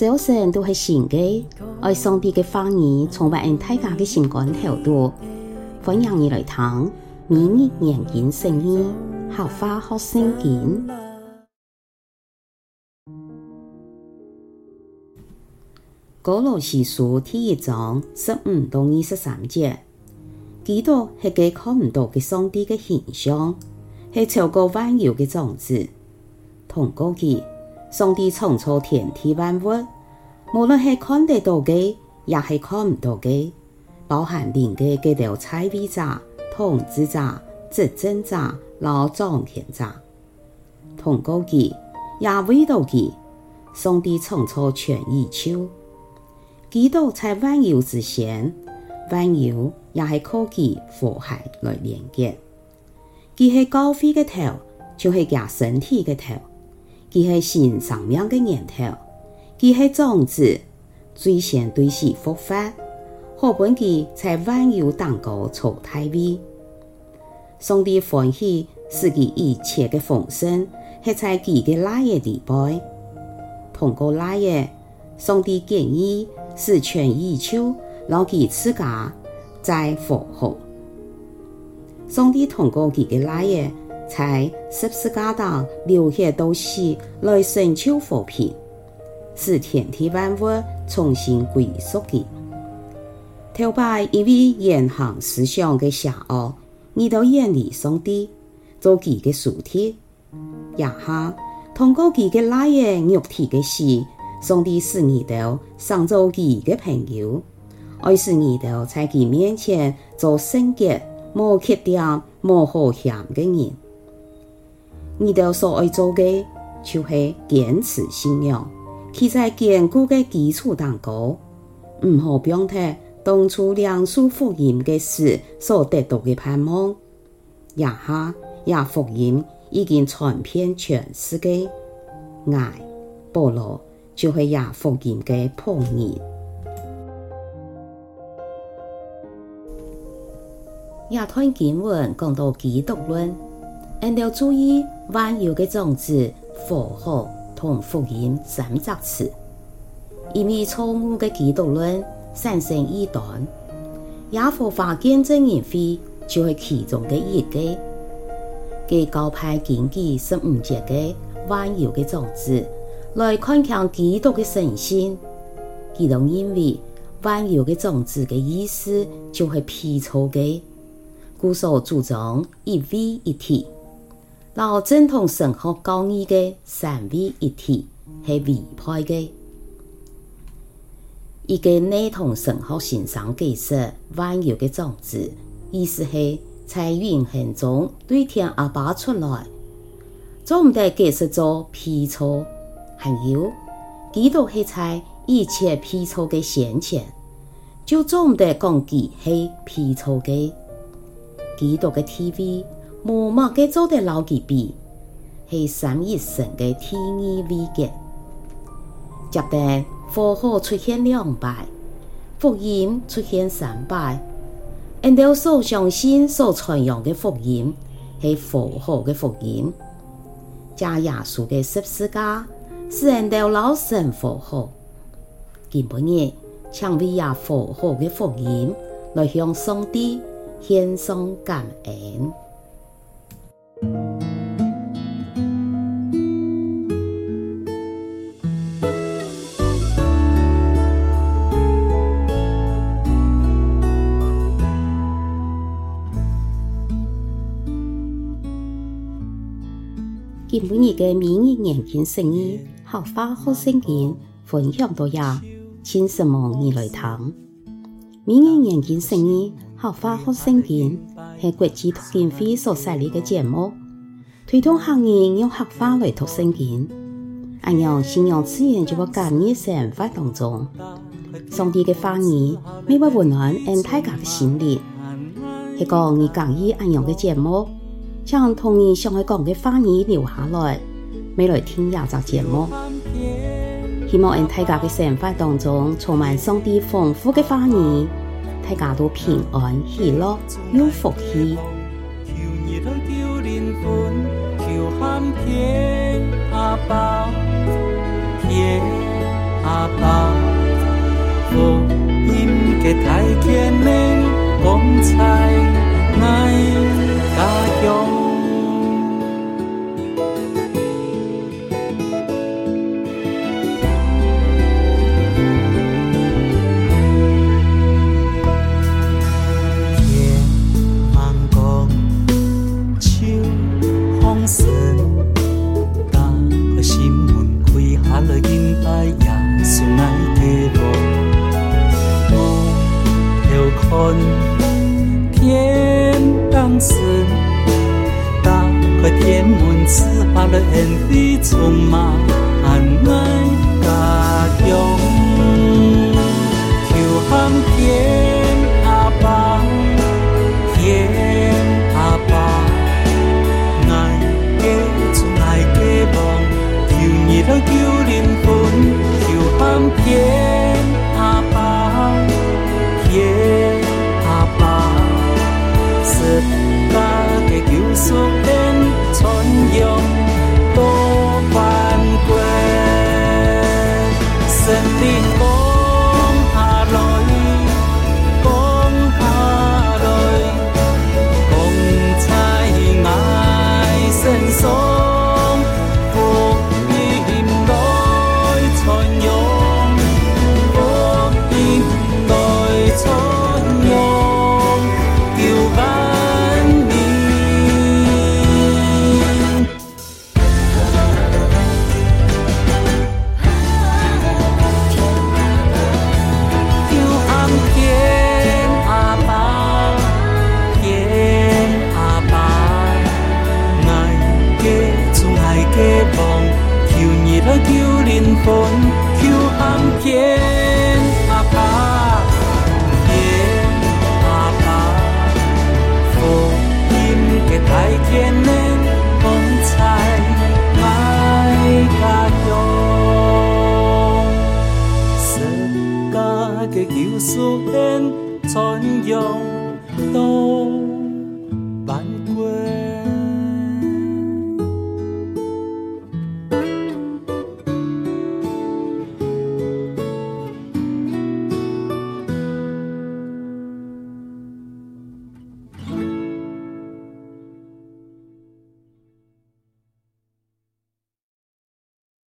早晨都系新嘅，爱上帝嘅话语充满大家嘅心肝头度，欢迎你来听明日研经圣经，客话学圣经。歌罗西书第一章十五到二十三节，基督系个看唔到嘅上帝嘅形象，系超过万有嘅种子，同过去。上帝创造天地万物，无论系看得到嘅，也系看唔到嘅，包含灵嘅嗰条参与者、统治者、执政者、老掌权者，同过去也为到佢，上帝创造全宇宙，基督在万有之前，万有也系靠佢和谐来连结，佢系教会嘅头，就系佢身体嘅头。佢系新生命嘅源头，佢系种子，最先对其复发，好本佢在万有当中坐大位。上帝欢喜使佢一切嘅丰盛，系在佢嘅奶嘅地位。通过奶嘅，上帝建议使全宇宙让佢自家在复活。上帝通过佢嘅奶嘅。在十字架上流血到死，来寻求和平，使天地万物重新归属佢。头摆因为言行思想嘅邪恶，你都远离上帝，做佢嘅属体。也下通过佢嘅奶嘅肉体嘅死，上帝使你都上做佢嘅朋友，爱使你都在佢面前做圣洁、无缺点、无好嫌嘅人。你哋所爱做嘅，就系坚持信仰，企在坚固嘅基础当中，唔好表态当初两书福音嘅时所得到嘅盼望。也下也福音已经传遍全世界，爱保罗就系也福音嘅仆人。亚团经文讲到基督论。俺要注意万有嘅种子、和合同福音三只词，因为错误嘅基督论产生异端，耶和华见证人会就系其中嘅一个。给教派根据十五节嘅万有嘅种子来看强基督嘅神性，佢都认为万有嘅种子嘅意思就系皮粗嘅，故所主张一位一体。老正统神学教义嘅三位一体系违背嘅，一个内统神学先生解释万有嘅种子，意思系在永恒中对天阿爸出来，做唔得解释做皮粗，还有基督系在一切皮粗嘅先前，就做唔得讲佢系皮粗嘅，基督嘅 TV。无乜嘅做得老几比，系三一神嘅天意威杰。接着和合出现两摆，福音出现三摆。人哋所相信、所传扬嘅福音系和合嘅福音。加耶稣嘅十字架，使人哋老神和合。今晡日，请为亚和合嘅福音来向上帝献上感恩。今每日嘅明日研经圣经，客话学圣经，分享到呀，请什么你来听？明日研经圣经，客话学圣经。系国际读经会所设立嘅节目，推动行业用客话来读圣经，按样信仰自然就会感染生活当中。上帝嘅话语，每晚温暖俺大家嘅心灵。系讲你讲意按样嘅节目，将同你想爱讲嘅话语留下来，未来听廿集节目。希望俺大家嘅生活当中充满上帝丰富嘅话语。大家都平安喜乐有福气。天天的天当伞，打开天门，赐把人间的匆忙安。the one. 上天。